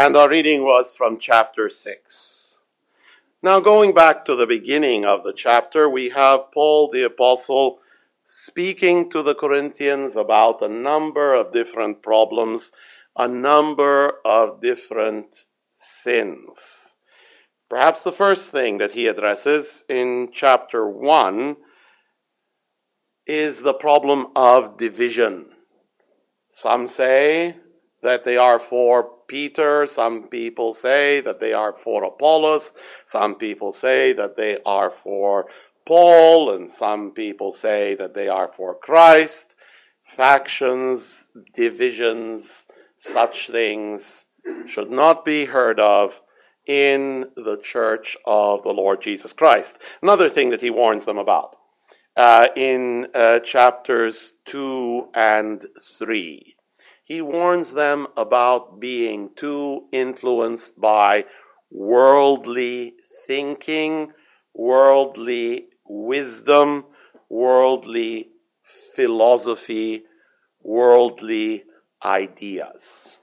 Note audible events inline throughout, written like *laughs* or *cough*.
And our reading was from chapter 6. Now, going back to the beginning of the chapter, we have Paul the Apostle speaking to the Corinthians about a number of different problems, a number of different sins. Perhaps the first thing that he addresses in chapter 1 is the problem of division. Some say that they are for Peter, some people say that they are for Apollos, some people say that they are for Paul, and some people say that they are for Christ. Factions, divisions, such things should not be heard of in the church of the Lord Jesus Christ. Another thing that he warns them about uh, in uh, chapters 2 and 3. He warns them about being too influenced by worldly thinking, worldly wisdom, worldly philosophy, worldly ideas.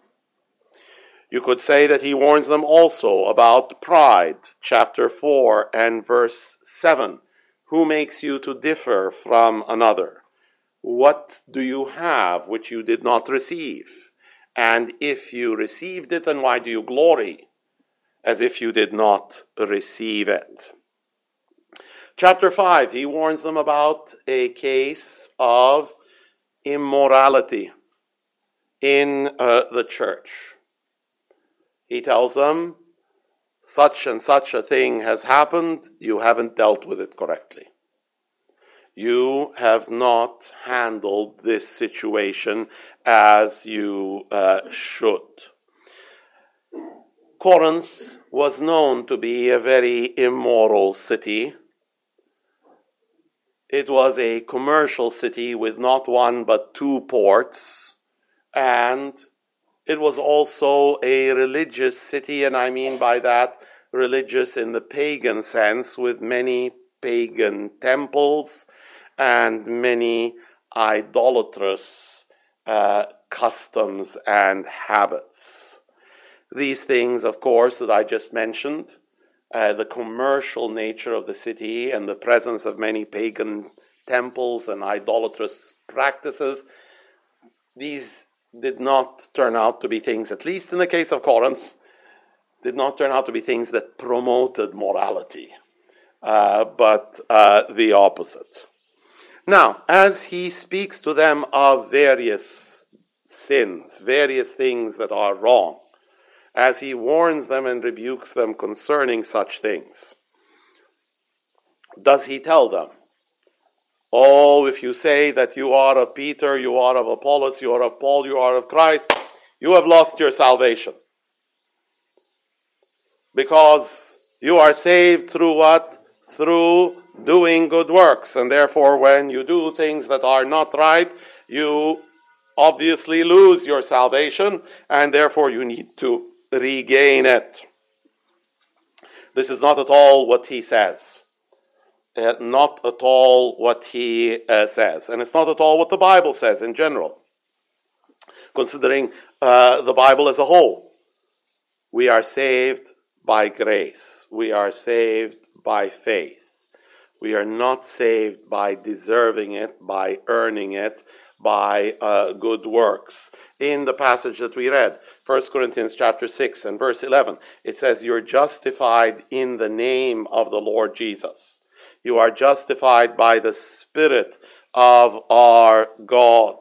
You could say that he warns them also about pride, chapter 4 and verse 7. Who makes you to differ from another? What do you have which you did not receive? And if you received it, then why do you glory as if you did not receive it? Chapter 5, he warns them about a case of immorality in uh, the church. He tells them, such and such a thing has happened, you haven't dealt with it correctly. You have not handled this situation as you uh, should. Corinth was known to be a very immoral city. It was a commercial city with not one but two ports, and it was also a religious city, and I mean by that religious in the pagan sense, with many pagan temples and many idolatrous uh, customs and habits. These things, of course, that I just mentioned, uh, the commercial nature of the city and the presence of many pagan temples and idolatrous practices, these did not turn out to be things, at least in the case of Corinth, did not turn out to be things that promoted morality, uh, but uh, the opposite. Now, as he speaks to them of various sins, various things that are wrong, as he warns them and rebukes them concerning such things, does he tell them, Oh, if you say that you are of Peter, you are of Apollos, you are of Paul, you are of Christ, you have lost your salvation. Because you are saved through what? Through doing good works. And therefore, when you do things that are not right, you obviously lose your salvation, and therefore you need to regain it. This is not at all what he says uh, not at all what he uh, says. And it's not at all what the Bible says in general. Considering uh, the Bible as a whole, we are saved by grace. We are saved by faith. We are not saved by deserving it, by earning it, by uh, good works. In the passage that we read, 1 Corinthians chapter 6 and verse 11, it says, You're justified in the name of the Lord Jesus. You are justified by the Spirit of our God,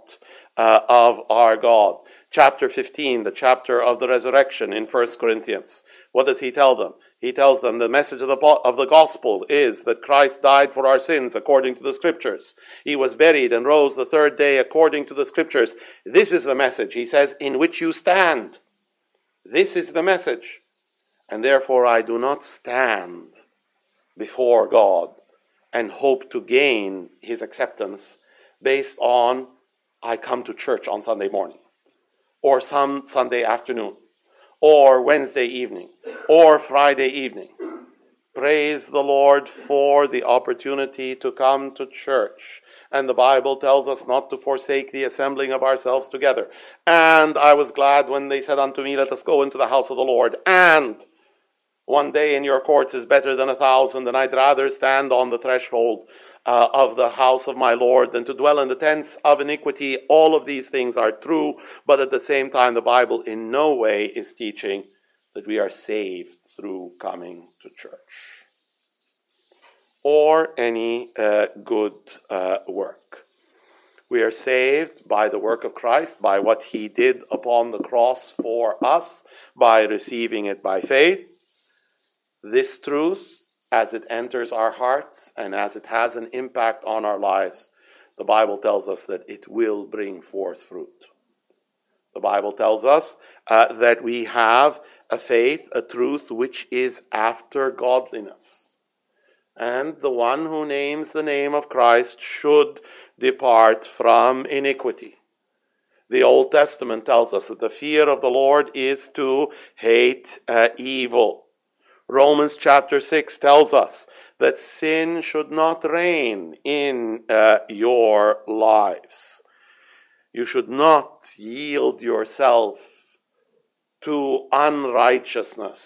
uh, of our God. Chapter 15, the chapter of the resurrection in 1 Corinthians. What does he tell them? He tells them the message of the, of the gospel is that Christ died for our sins according to the scriptures. He was buried and rose the third day according to the scriptures. This is the message, he says, in which you stand. This is the message. And therefore I do not stand before God and hope to gain his acceptance based on I come to church on Sunday morning, or some Sunday afternoon, or Wednesday evening, or Friday evening. Praise the Lord for the opportunity to come to church And the Bible tells us not to forsake the assembling of ourselves together. And I was glad when they said unto me, Let us go into the house of the Lord. And one day in your courts is better than a thousand, and I'd rather stand on the threshold uh, of the house of my Lord than to dwell in the tents of iniquity. All of these things are true, but at the same time, the Bible in no way is teaching that we are saved through coming to church or any uh, good uh, work. We are saved by the work of Christ, by what he did upon the cross for us, by receiving it by faith. This truth, as it enters our hearts and as it has an impact on our lives, the Bible tells us that it will bring forth fruit. The Bible tells us uh, that we have a faith, a truth which is after godliness and the one who names the name of Christ should depart from iniquity. The Old Testament tells us that the fear of the Lord is to hate uh, evil. Romans chapter 6 tells us that sin should not reign in uh, your lives. You should not yield yourself to unrighteousness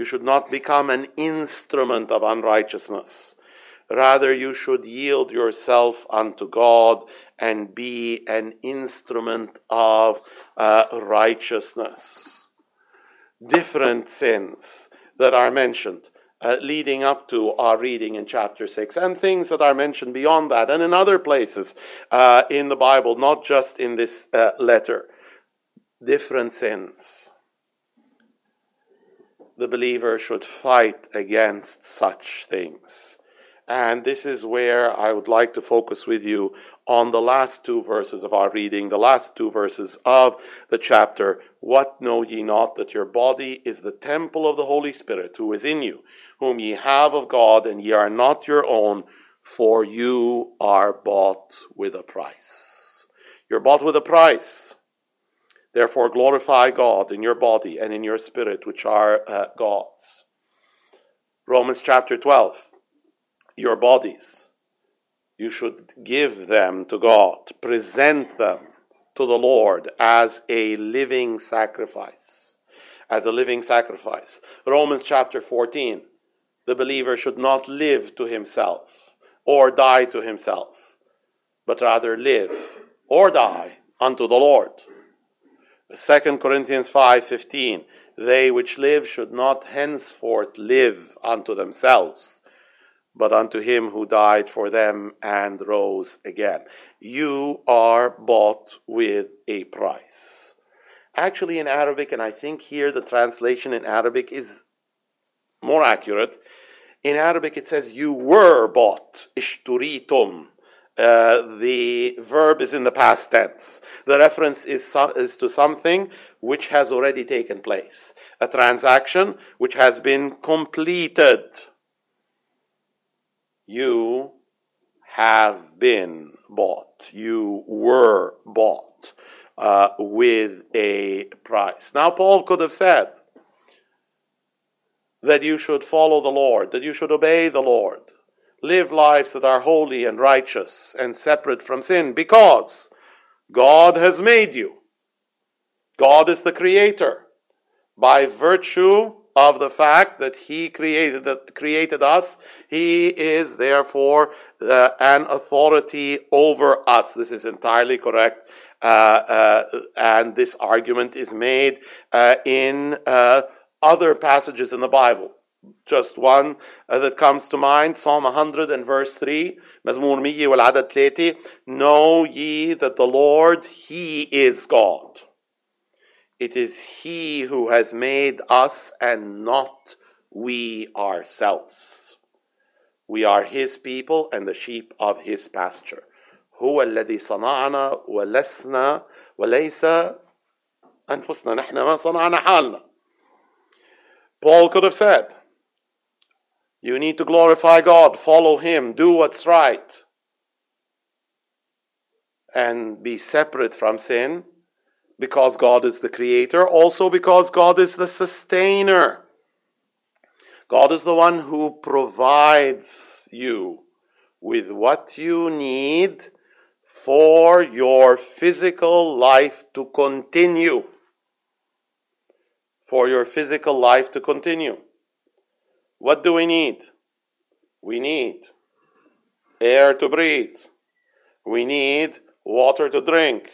you should not become an instrument of unrighteousness. Rather, you should yield yourself unto God and be an instrument of uh, righteousness. Different sins that are mentioned uh, leading up to our reading in chapter 6, and things that are mentioned beyond that, and in other places uh, in the Bible, not just in this uh, letter. Different sins the believer should fight against such things. And this is where I would like to focus with you on the last two verses of our reading, the last two verses of the chapter. What know ye not that your body is the temple of the Holy Spirit who is in you, whom ye have of God, and ye are not your own, for you are bought with a price. You're bought with a price. Therefore, glorify God in your body and in your spirit, which are uh, God's. Romans chapter 12. Your bodies, you should give them to God, present them to the Lord as a living sacrifice. As a living sacrifice. Romans chapter 14. The believer should not live to himself or die to himself, but rather live or die unto the Lord. 2 Corinthians 5:15 They which live should not henceforth live unto themselves but unto him who died for them and rose again. You are bought with a price. Actually, in Arabic, and I think here the translation in Arabic is more accurate. In Arabic, it says, You were bought. Ishturitum. Uh, the verb is in the past tense. The reference is, is to something which has already taken place, a transaction which has been completed. You have been bought. You were bought uh, with a price. Now, Paul could have said that you should follow the Lord, that you should obey the Lord, live lives that are holy and righteous and separate from sin, because God has made you. God is the creator. By virtue of the fact that He created, that created us, He is therefore uh, an authority over us. This is entirely correct. Uh, uh, and this argument is made uh, in uh, other passages in the Bible. Just one uh, that comes to mind, Psalm 100 and verse 3, مزمور 100 والعدد 3, Know ye that the Lord, He is God. It is He who has made us and not we ourselves. We are His people and the sheep of His pasture. هو الذي صنعنا ولسنا وليس أنفسنا نحن ما صنعنا حالنا. Paul could have said, you need to glorify God, follow Him, do what's right, and be separate from sin because God is the creator, also because God is the sustainer. God is the one who provides you with what you need for your physical life to continue. For your physical life to continue. What do we need? We need air to breathe. We need water to drink.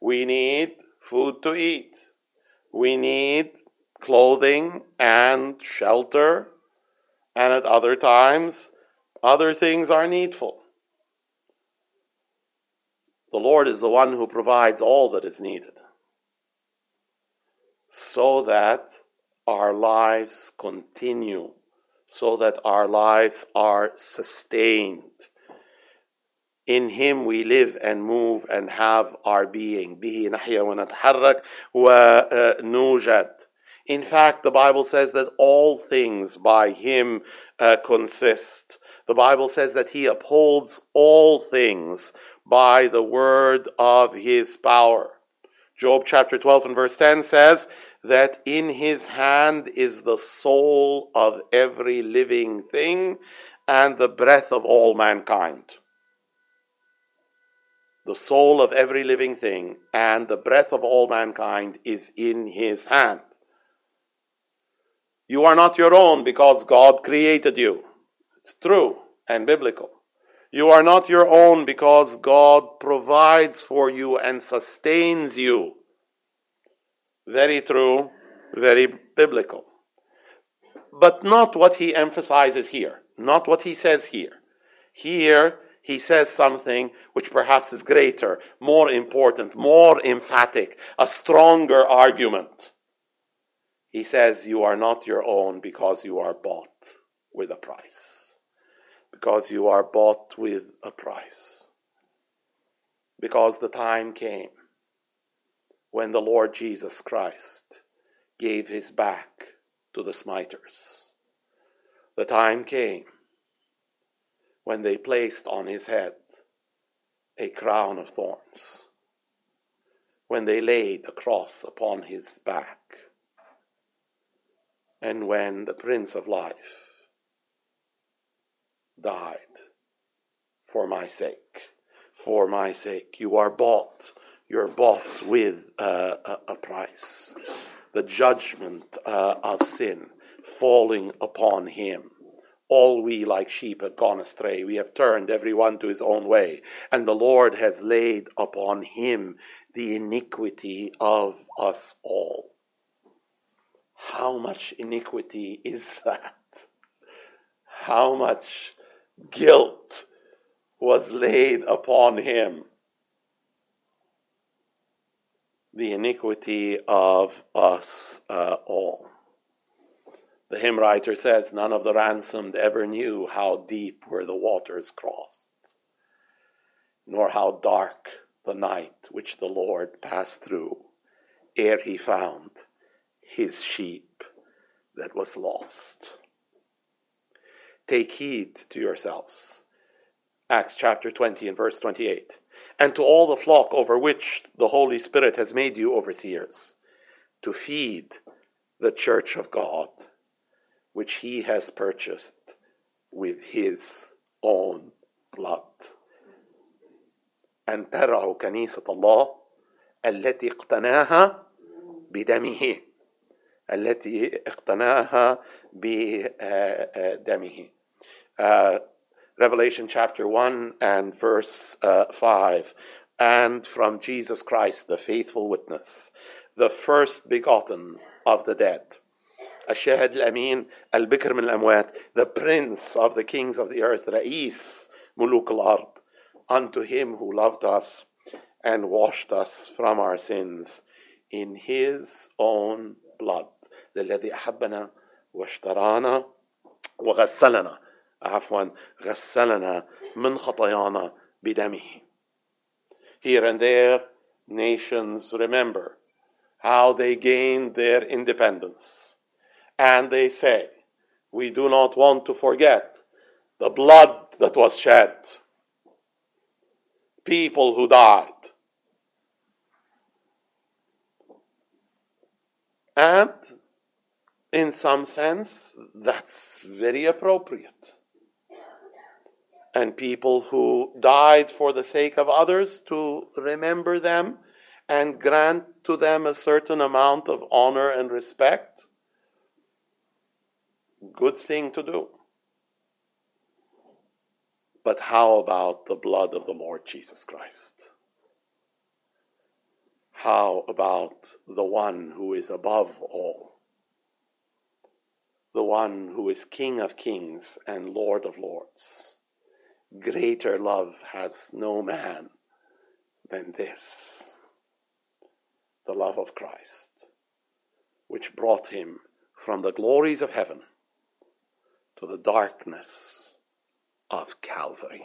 We need food to eat. We need clothing and shelter. And at other times, other things are needful. The Lord is the one who provides all that is needed so that our lives continue, so that our lives are sustained. In Him we live and move and have our being. به نحيا ونتحرك ونوجد. In fact, the Bible says that all things by Him uh, consist. The Bible says that He upholds all things by the word of His power. Job chapter 12 and verse 10 says that in His hand is the soul of every living thing and the breath of all mankind. The soul of every living thing and the breath of all mankind is in His hand. You are not your own because God created you. It's true and biblical. You are not your own because God provides for you and sustains you. Very true, very biblical. But not what he emphasizes here, not what he says here. Here, he says something which perhaps is greater, more important, more emphatic, a stronger argument. He says, You are not your own because you are bought with a price. Because you are bought with a price. Because the time came when the Lord Jesus Christ gave his back to the smiters. The time came when they placed on his head a crown of thorns, when they laid a cross upon his back, and when the Prince of Life died for my sake. For my sake. You are bought. You're bought with a, a, price. The judgment uh, of sin falling upon him. All we like sheep have gone astray. We have turned every one to his own way. And the Lord has laid upon him the iniquity of us all. How much iniquity is *laughs* that? How much guilt was laid upon him? The iniquity of us uh, all. The hymn writer says, None of the ransomed ever knew how deep were the waters crossed, nor how dark the night which the Lord passed through ere he found his sheep that was lost. Take heed to yourselves. Acts chapter 20 and verse 28. And to all the flock over which the Holy Spirit has made you overseers, to feed the church of God, which he has purchased with his own blood. أن ترعوا كنيسة الله التي اقتناها بدمه التي اقتناها بدمه. Uh, Revelation chapter 1 and verse uh, 5. And from Jesus Christ, the faithful witness, the first begotten of the dead. الشاهد الأمين البكر من الأموات the prince of the kings of the earth رئيس ملوك الأرض unto him who loved us and washed us from our sins in his own blood للذي أحبنا واشترانا وغسلنا عفوا غسلنا من خطايانا بدمه Here and there, nations remember how they gained their independence. And they say, we do not want to forget the blood that was shed, people who died. And in some sense, that's very appropriate. and people who died for the sake of others to remember them and grant to them a certain amount of honor and respect. Good thing to do. But how about the blood of the Lord Jesus Christ? How about the one who is above all? The one who is King of kings and Lord of lords. Greater love has no man than this the love of Christ, which brought him from the glories of heaven to the darkness of Calvary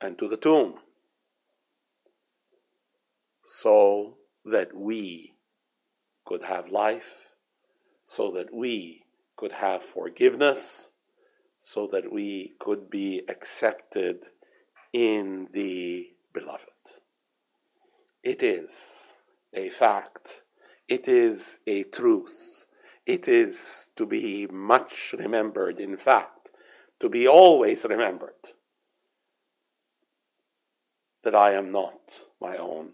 and to the tomb, so that we could have life, so that we could have forgiveness, so that we could be accepted in the beloved. It is a fact. It is a truth. It is to be much remembered, in fact, to be always remembered that I am not my own,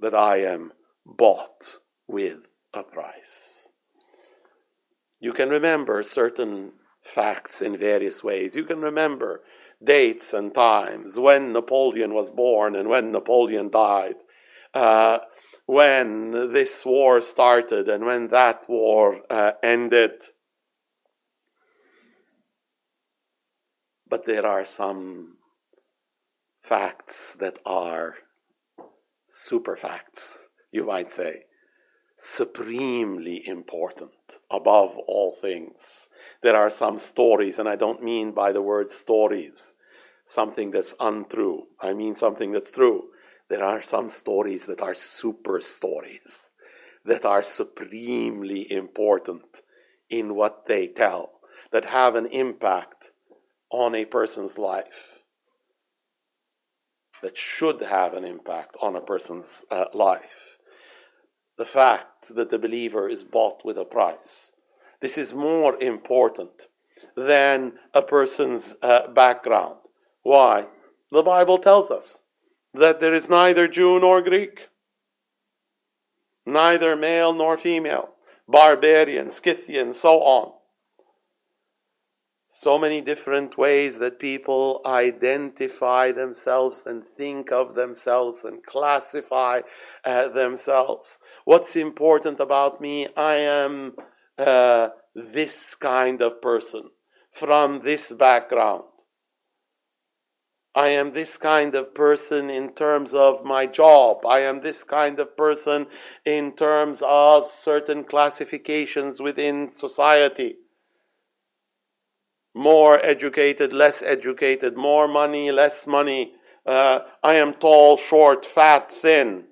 that I am bought with a price. You can remember certain facts in various ways. You can remember dates and times when Napoleon was born and when Napoleon died uh, when this war started and when that war uh, ended. But there are some facts that are super facts, you might say, supremely important above all things. There are some stories, and I don't mean by the word stories something that's untrue. I mean something that's true there are some stories that are super stories, that are supremely important in what they tell, that have an impact on a person's life, that should have an impact on a person's uh, life. The fact that the believer is bought with a price. This is more important than a person's uh, background. Why? The Bible tells us that there is neither Jew nor Greek, neither male nor female, barbarian, Scythian, so on. So many different ways that people identify themselves and think of themselves and classify uh, themselves. What's important about me? I am uh, this kind of person from this background. I am this kind of person in terms of my job. I am this kind of person in terms of certain classifications within society. More educated, less educated, more money, less money. Uh, I am tall, short, fat, thin.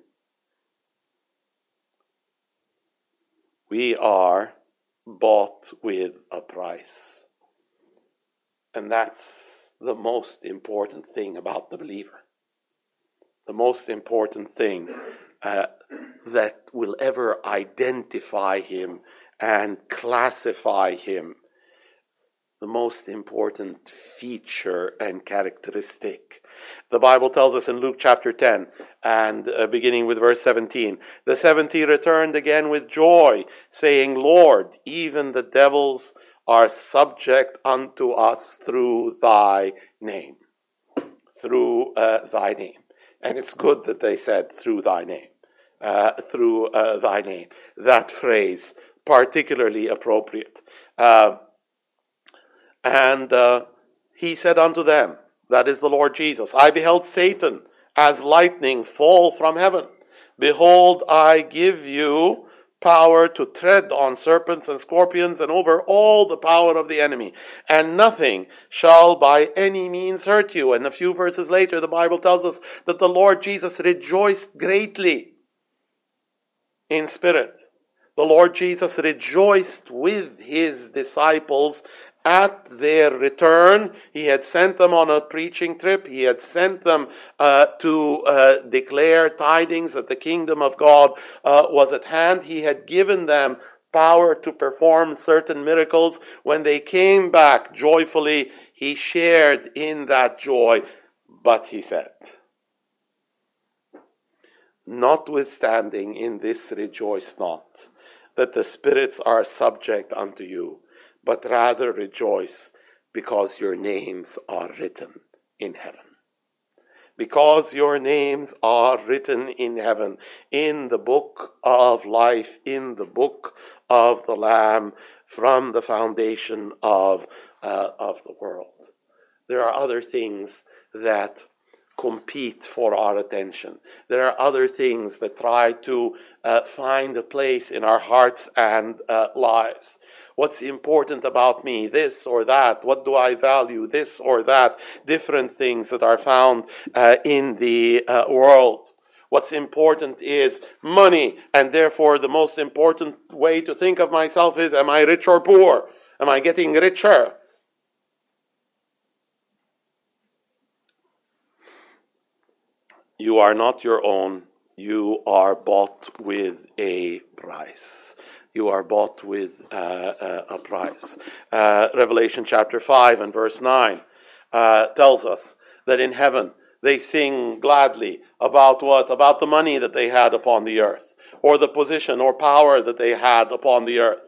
We are bought with a price. And that's the most important thing about the believer. The most important thing uh, that will ever identify him and classify him. The most important feature and characteristic. The Bible tells us in Luke chapter 10 and uh, beginning with verse 17 The seventy returned again with joy, saying, Lord, even the devils are subject unto us through thy name. Through uh, thy name. And it's good that they said through thy name. Uh, through uh, thy name. That phrase, particularly appropriate. Uh, and uh, he said unto them, that is the Lord Jesus, I beheld Satan as lightning fall from heaven. Behold, I give you power to tread on serpents and scorpions and over all the power of the enemy, and nothing shall by any means hurt you. And a few verses later, the Bible tells us that the Lord Jesus rejoiced greatly in spirit. The Lord Jesus rejoiced with his disciples at their return, he had sent them on a preaching trip. He had sent them uh, to uh, declare tidings that the kingdom of God uh, was at hand. He had given them power to perform certain miracles, when they came back joyfully, he shared in that joy. But he said, Notwithstanding in this rejoice not, that the spirits are subject unto you, but rather rejoice because your names are written in heaven. Because your names are written in heaven, in the book of life, in the book of the Lamb, from the foundation of, uh, of the world. There are other things that compete for our attention. There are other things that try to uh, find a place in our hearts and uh, lives. What's important about me? This or that? What do I value? This or that? Different things that are found uh, in the uh, world. What's important is money, and therefore the most important way to think of myself is am I rich or poor? Am I getting richer? You are not your own. You are bought with a price. You are bought with uh, uh, a price. Uh, Revelation chapter 5 and verse 9 uh, tells us that in heaven they sing gladly about what? About the money that they had upon the earth, or the position or power that they had upon the earth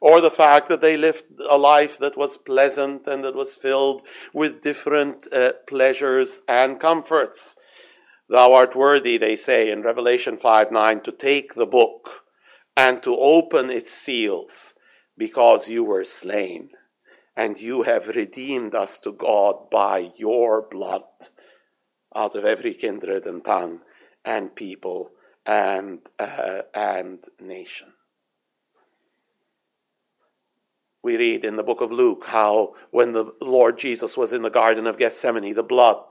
or the fact that they lived a life that was pleasant and that was filled with different uh, pleasures and comforts. Thou art worthy, they say in Revelation 5 9, to take the book and to open its seals, because you were slain, and you have redeemed us to God by your blood out of every kindred and tongue and people and, uh, and nation. We read in the book of Luke how when the Lord Jesus was in the Garden of Gethsemane, the blood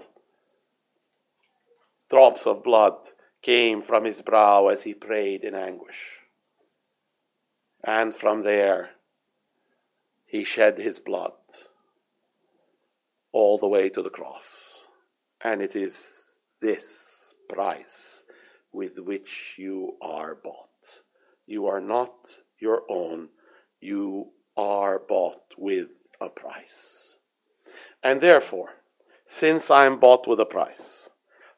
Drops of blood came from his brow as he prayed in anguish. And from there, he shed his blood all the way to the cross. And it is this price with which you are bought. You are not your own, you are bought with a price. And therefore, since I am bought with a price,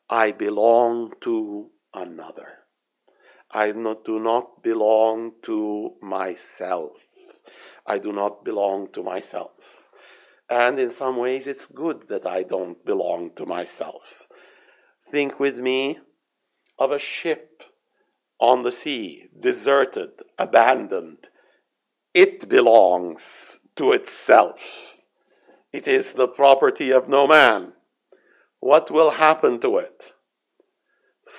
I belong to another. I not, do not belong to myself. I do not belong to myself. And in some ways, it's good that I don't belong to myself. Think with me of a ship on the sea, deserted, abandoned. It belongs to itself. It is the property of no man. What will happen to it?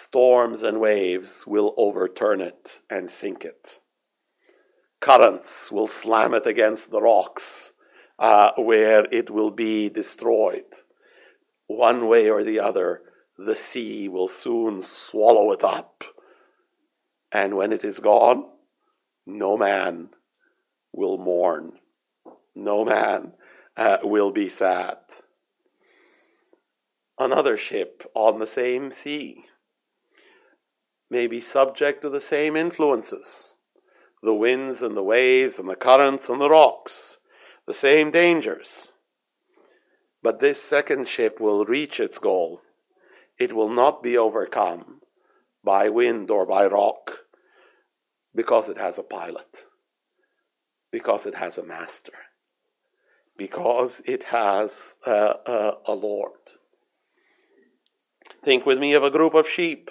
Storms and waves will overturn it and sink it. Currents will slam it against the rocks uh, where it will be destroyed. One way or the other, the sea will soon swallow it up. And when it is gone, no man will mourn. No man uh, will be sad another ship on the same sea may be subject to the same influences the winds and the waves and the currents and the rocks, the same dangers. But this second ship will reach its goal. It will not be overcome by wind or by rock because it has a pilot, because it has a master, because it has uh, uh, a Lord. Think with me of a group of sheep.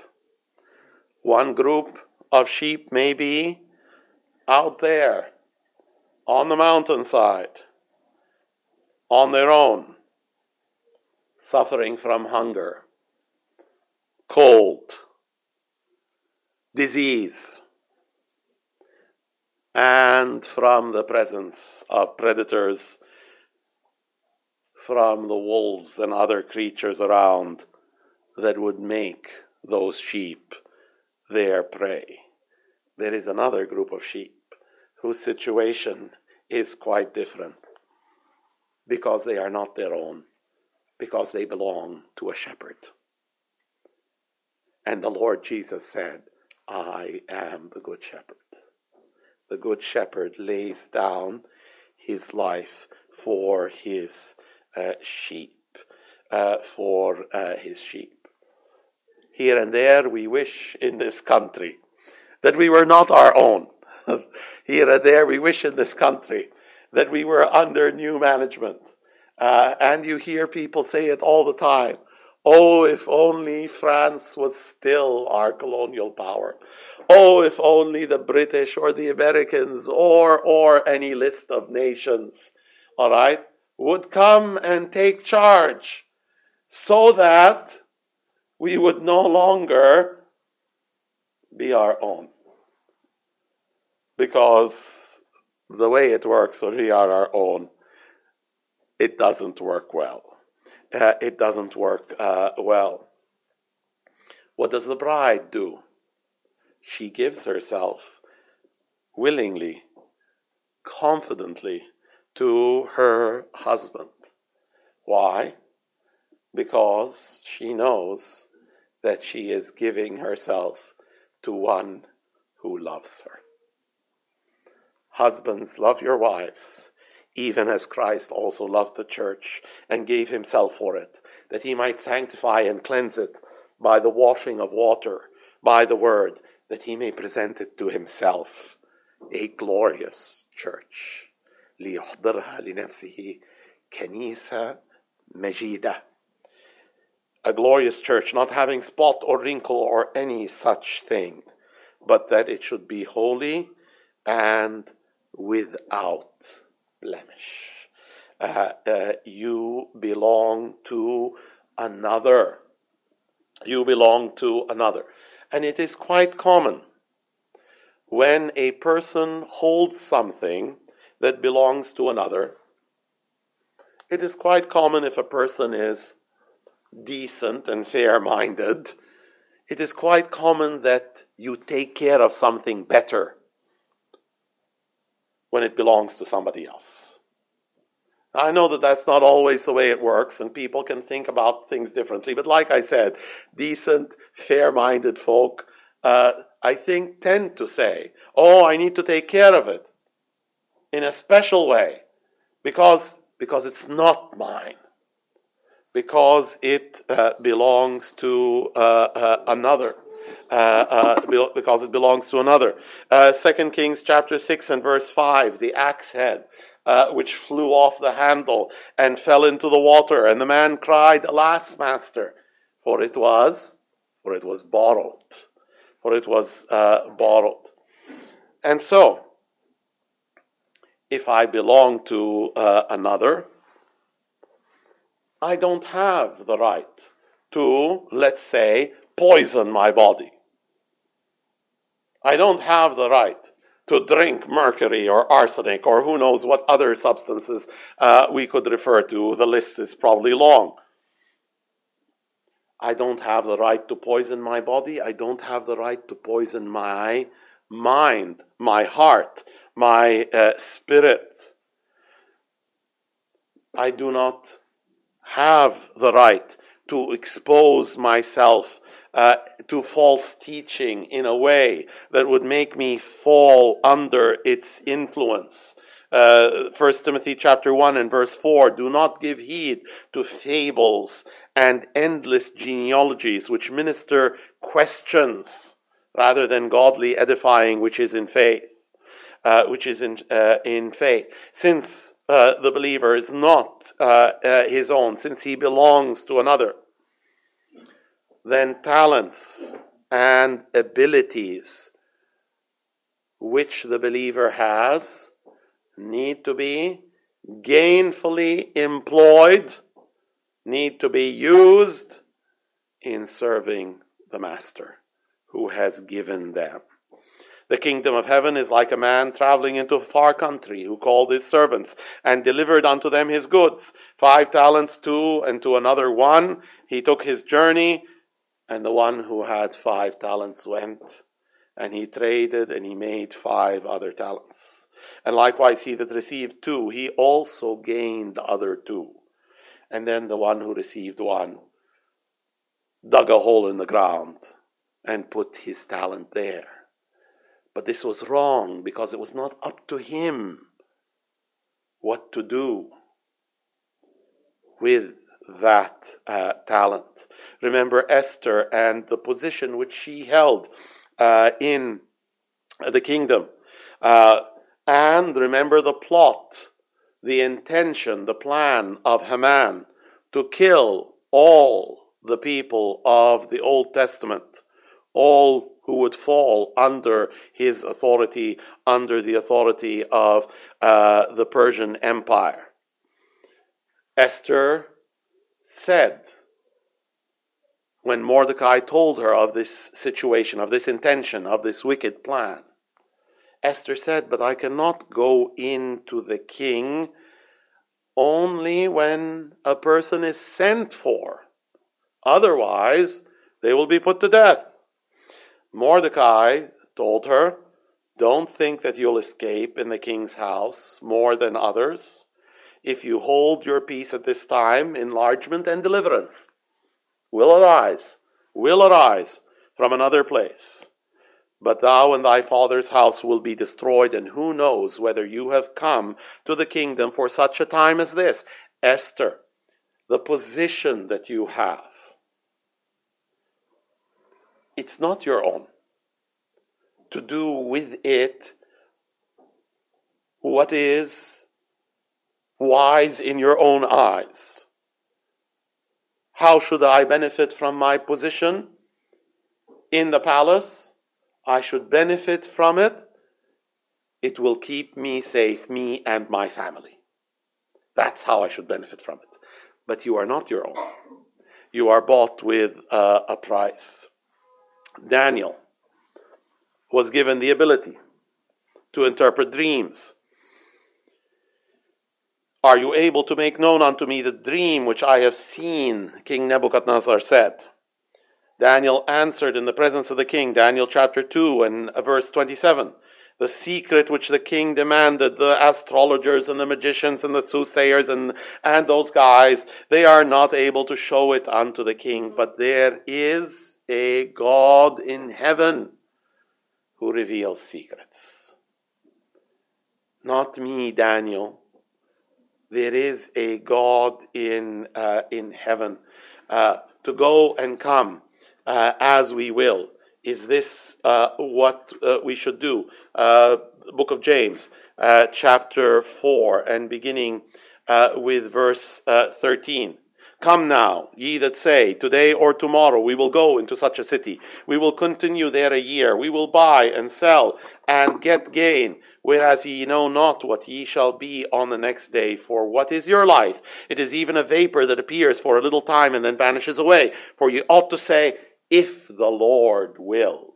One group of sheep may be out there on the mountainside on their own, suffering from hunger, cold, disease, and from the presence of predators, from the wolves and other creatures around that would make those sheep their prey. There is another group of sheep whose situation is quite different because they are not their own, because they belong to a shepherd. And the Lord Jesus said, I am the good shepherd. the Good Shepherd lays down his life for his uh, sheep, uh, for uh, his sheep. Here and there we wish in this country that we were not our own. *laughs* Here and there we wish in this country that we were under new management. Uh, and you hear people say it all the time. Oh, if only France was still our colonial power. Oh, if only the British or the Americans or, or any list of nations, all right, would come and take charge so that we would no longer be our own. Because the way it works when we are our own, it doesn't work well. Uh, it doesn't work uh, well. What does the bride do? She gives herself willingly, confidently to her husband. Why? Because she knows that she is giving herself to one who loves her. Husbands, love your wives, even as Christ also loved the church and gave himself for it, that he might sanctify and cleanse it by the washing of water, by the word, that he may present it to himself, a glorious church. ليحضرها لنفسه كنيسة مجيدة. a glorious church, not having spot or wrinkle or any such thing, but that it should be holy and without blemish. Uh, uh, you belong to another. You belong to another. And it is quite common when a person holds something that belongs to another. It is quite common if a person is decent and fair minded. It is quite common that you take care of something better when it belongs to somebody else. I know that that's not always the way it works, and people can think about things differently. But like I said, decent, fair minded folk, uh, I think, tend to say, Oh, I need to take care of it in a special way because, because it's not mine. Because it uh, belongs to uh, uh another. Uh, uh, because it belongs to another. Uh, Second Kings chapter 6 and verse 5, the axe head, which flew off the handle and fell into the water, and the man cried, Alas, master, for it was, for it was borrowed. For it was borrowed. And so, if I belong to uh, another, I don't have the right to, let's say, poison my body. I don't have the right to drink mercury or arsenic or who knows what other substances uh, we could refer to. The list is probably long. I don't have the right to poison my body. I don't have the right to poison my mind, my heart, my uh, spirit. I do not have the right to expose myself uh, to false teaching in a way that would make me fall under its influence. Uh, 1 Timothy chapter 1 and verse 4, do not give heed to fables and endless genealogies which minister questions rather than godly edifying which is in faith uh, which is in, uh, in faith. Since uh, the believer is not uh, uh, his own, since he belongs to another, then talents and abilities which the believer has need to be gainfully employed, need to be used in serving the Master who has given them. The kingdom of heaven is like a man traveling into a far country who called his servants and delivered unto them his goods. Five talents, two, and to another one. He took his journey, and the one who had five talents went, and he traded, and he made five other talents. And likewise, he that received two, he also gained the other two. And then the one who received one dug a hole in the ground and put his talent there But this was wrong because it was not up to him what to do with that uh, talent. Remember Esther and the position which she held uh, in the kingdom. Uh, and remember the plot, the intention, the plan of Haman to kill all the people of the Old Testament, all who would fall under his authority, under the authority of uh, the Persian Empire. Esther said, when Mordecai told her of this situation, of this intention, of this wicked plan, Esther said, But I cannot go in to the king only when a person is sent for. Otherwise, they will be put to death. Mordecai told her, Don't think that you'll escape in the king's house more than others. If you hold your peace at this time, enlargement and deliverance will arise, will arise from another place. But thou and thy father's house will be destroyed, and who knows whether you have come to the kingdom for such a time as this? Esther, the position that you have, it's not your own. To do with it what is wise in your own eyes. How should I benefit from my position in the palace? I should benefit from it. It will keep me safe, me and my family. That's how I should benefit from it. But you are not your own. You are bought with uh, a price. Daniel was given the ability to interpret dreams. Are you able to make known unto me the dream which I have seen? King Nebuchadnezzar said. Daniel answered in the presence of the king, Daniel chapter 2 and verse 27. The secret which the king demanded, the astrologers and the magicians and the soothsayers and, and those guys, they are not able to show it unto the king. But there is a God in heaven who reveals secrets. Not me, Daniel. There is a God in, uh, in heaven. Uh, to go and come uh, as we will. Is this uh, what uh, we should do? Uh, book of James, chapter 4, and beginning with verse 13. Come now, ye that say, Today or tomorrow we will go into such a city. We will continue there a year. We will buy and sell and get gain. Whereas ye know not what ye shall be on the next day. For what is your life? It is even a vapor that appears for a little time and then vanishes away. For ye ought to say, if the Lord will.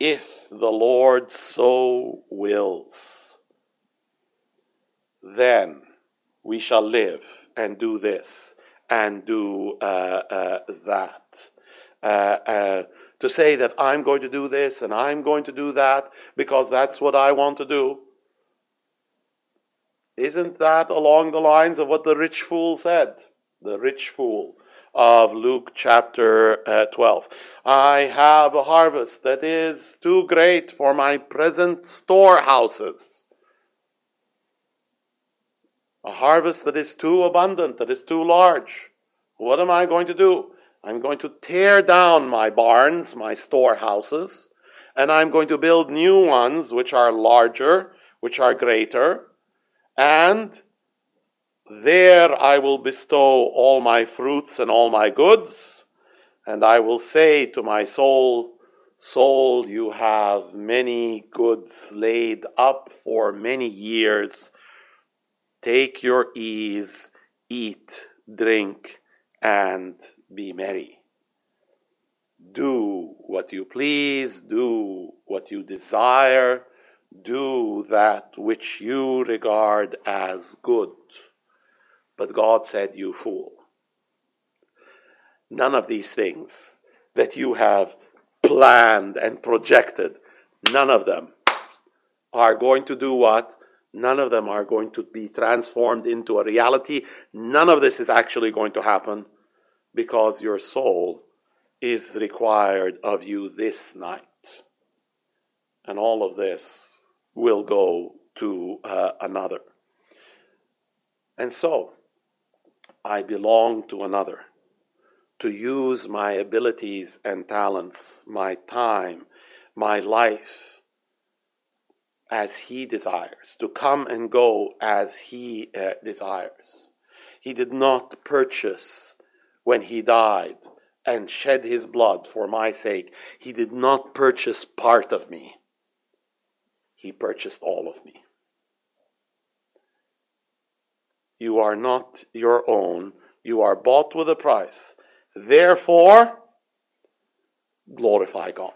If the Lord so wills, then we shall live and do this and do uh, uh, that. Uh, uh, to say that I'm going to do this and I'm going to do that because that's what I want to do. Isn't that along the lines of what the rich fool said? The rich fool of Luke chapter uh, 12. I have a harvest that is too great for my present storehouses. A harvest that is too abundant, that is too large. What am I going to do? I'm going to tear down my barns, my storehouses, and I'm going to build new ones which are larger, which are greater, and there I will bestow all my fruits and all my goods, and I will say to my soul, Soul, you have many goods laid up for many years. Take your ease, eat, drink, and be merry. Do what you please, do what you desire, do that which you regard as good. But God said, You fool. None of these things that you have planned and projected, none of them are going to do what? None of them are going to be transformed into a reality. None of this is actually going to happen because your soul is required of you this night. And all of this will go to uh, another. And so, I belong to another to use my abilities and talents, my time, my life as He desires, to come and go as He uh, desires. He did not purchase when He died and shed His blood for my sake. He did not purchase part of me. He purchased all of me. You are not your own. You are bought with a price. Therefore, glorify God.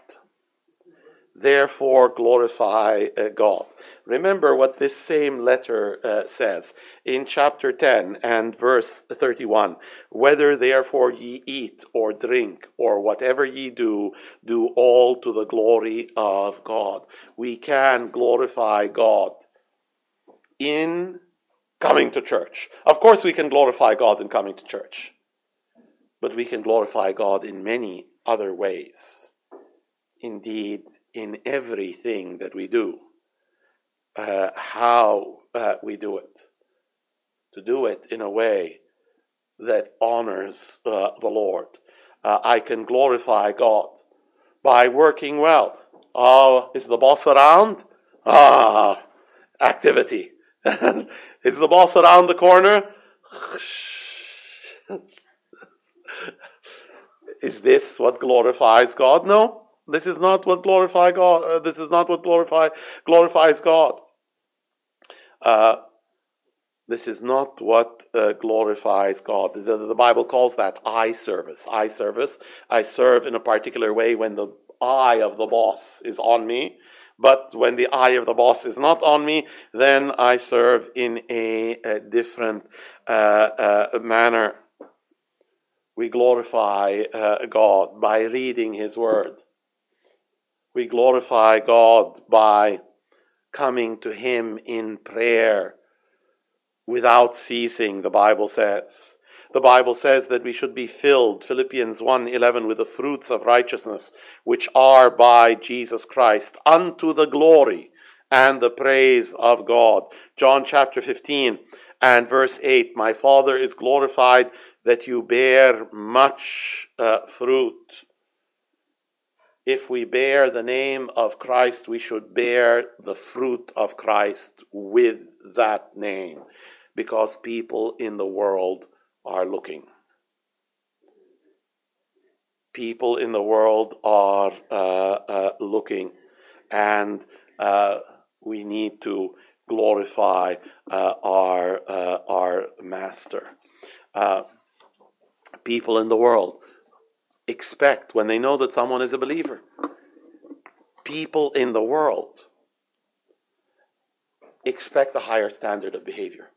Therefore, glorify uh, God. Remember what this same letter uh, says in chapter 10 and verse 31. Whether therefore ye eat or drink or whatever ye do, do all to the glory of God. We can glorify God in coming to church. Of course, we can glorify God in coming to church but we can glorify God in many other ways. Indeed, in everything that we do, uh, how uh, we do it. To do it in a way that honors uh, the Lord. Uh, I can glorify God by working well. Oh, is the boss around? Ah, activity. *laughs* is the boss around the corner? *laughs* is this what glorifies God? No, this is not what glorify God. Uh, this is not what glorify glorifies God. Uh, this is not what uh, glorifies God. The, the, Bible calls that eye service. Eye service. I serve in a particular way when the eye of the boss is on me. But when the eye of the boss is not on me, then I serve in a, a different uh, uh, manner we glorify uh, God by reading His Word. We glorify God by coming to Him in prayer without ceasing, the Bible says. The Bible says that we should be filled, Philippians 1:11, with the fruits of righteousness, which are by Jesus Christ, unto the glory and the praise of God. John chapter 15 and verse 8, My Father is glorified that you bear much uh, fruit. If we bear the name of Christ, we should bear the fruit of Christ with that name because people in the world are looking. People in the world are uh, uh, looking, and uh, we need to glorify uh, our uh, our Master. Uh, people in the world expect when they know that someone is a believer. People in the world expect a higher standard of behavior.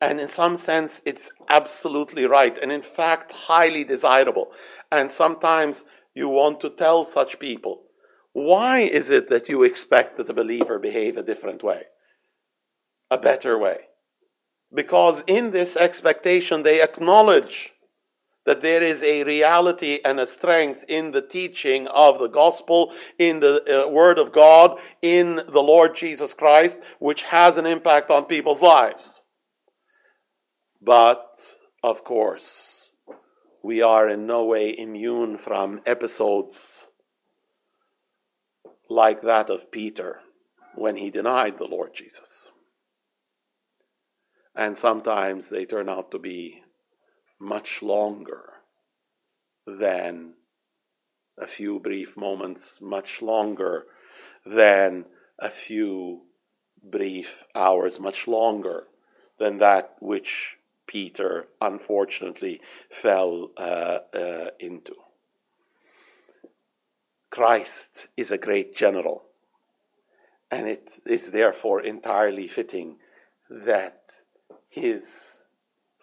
And in some sense, it's absolutely right, and in fact, highly desirable. And sometimes you want to tell such people, why is it that you expect that a believer behave a different way, a better way? Because in this expectation, they acknowledge that there is a reality and a strength in the teaching of the gospel, in the uh, word of God, in the Lord Jesus Christ, which has an impact on people's lives. But, of course, we are in no way immune from episodes like that of Peter when he denied the Lord Jesus and sometimes they turn out to be much longer than a few brief moments, much longer than a few brief hours, much longer than that which Peter unfortunately fell uh, uh, into. Christ is a great general, and it is therefore entirely fitting that his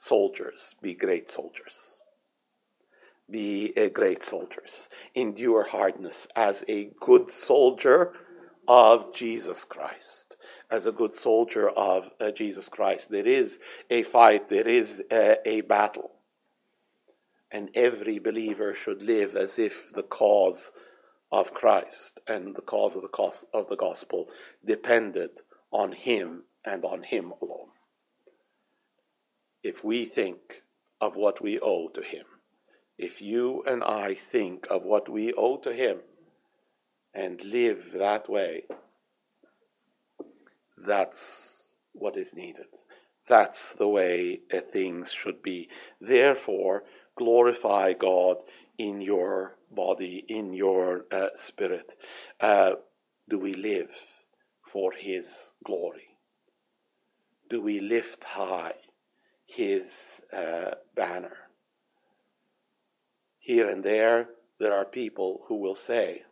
soldiers be great soldiers. Be a great soldiers. Endure hardness as a good soldier of Jesus Christ. As a good soldier of uh, Jesus Christ. There is a fight, there is a, a battle. And every believer should live as if the cause of Christ and the cause of the, of the gospel depended on Him and on Him alone. If we think of what we owe to Him, if you and I think of what we owe to Him and live that way, that's what is needed. That's the way things should be. Therefore, glorify God in your body, in your uh, spirit. Uh, do we live for His glory? Do we lift high His uh, banner? Here and there, there are people who will say,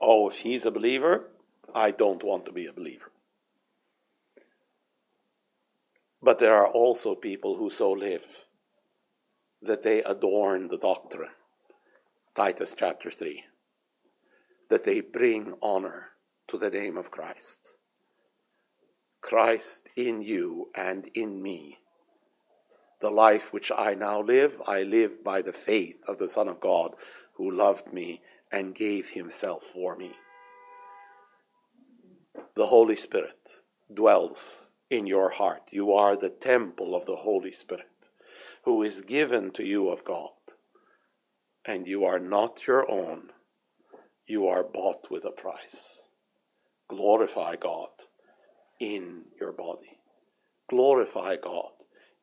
Oh, if he's a believer, I don't want to be a believer. But there are also people who so live that they adorn the doctrine. Titus chapter 3. That they bring honor to the name of Christ. Christ in you and in me. The life which I now live, I live by the faith of the Son of God who loved me and gave himself for me. The Holy Spirit dwells in your heart. You are the temple of the Holy Spirit who is given to you of God. And you are not your own. You are bought with a price. Glorify God in your body. Glorify God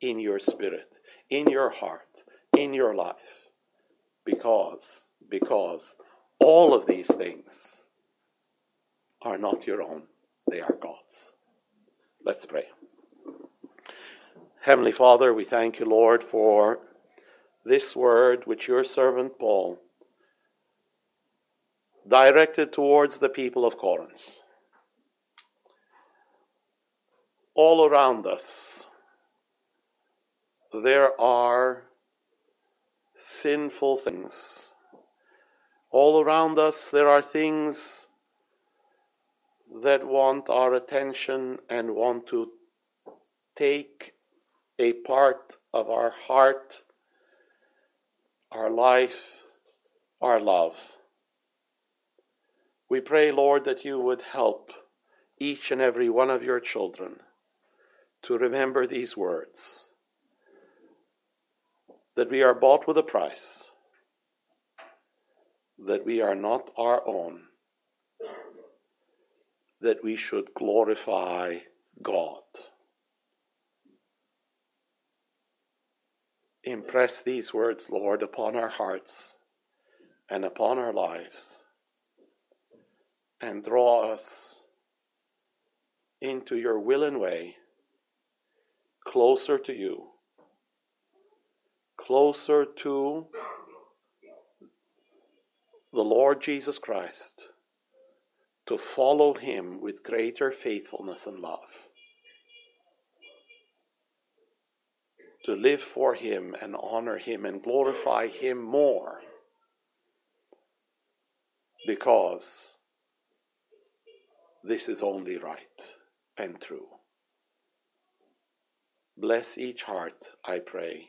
in your spirit, in your heart, in your life. Because, because all of these things are not your own, they are God's. Let's pray. Heavenly Father, we thank you, Lord, for this word which your servant Paul directed towards the people of Corinth. All around us, there are sinful things. All around us, there are things that want our attention and want to take a part of our heart, our life, our love. We pray, Lord, that you would help each and every one of your children to remember these words that we are bought with a price, that we are not our own, that we should glorify God. Impress these words, Lord, upon our hearts and upon our lives, and draw us into your will and way, closer to you, closer to the Lord Jesus Christ, to follow him with greater faithfulness and love. to live for Him and honor Him and glorify Him more because this is only right and true. Bless each heart, I pray,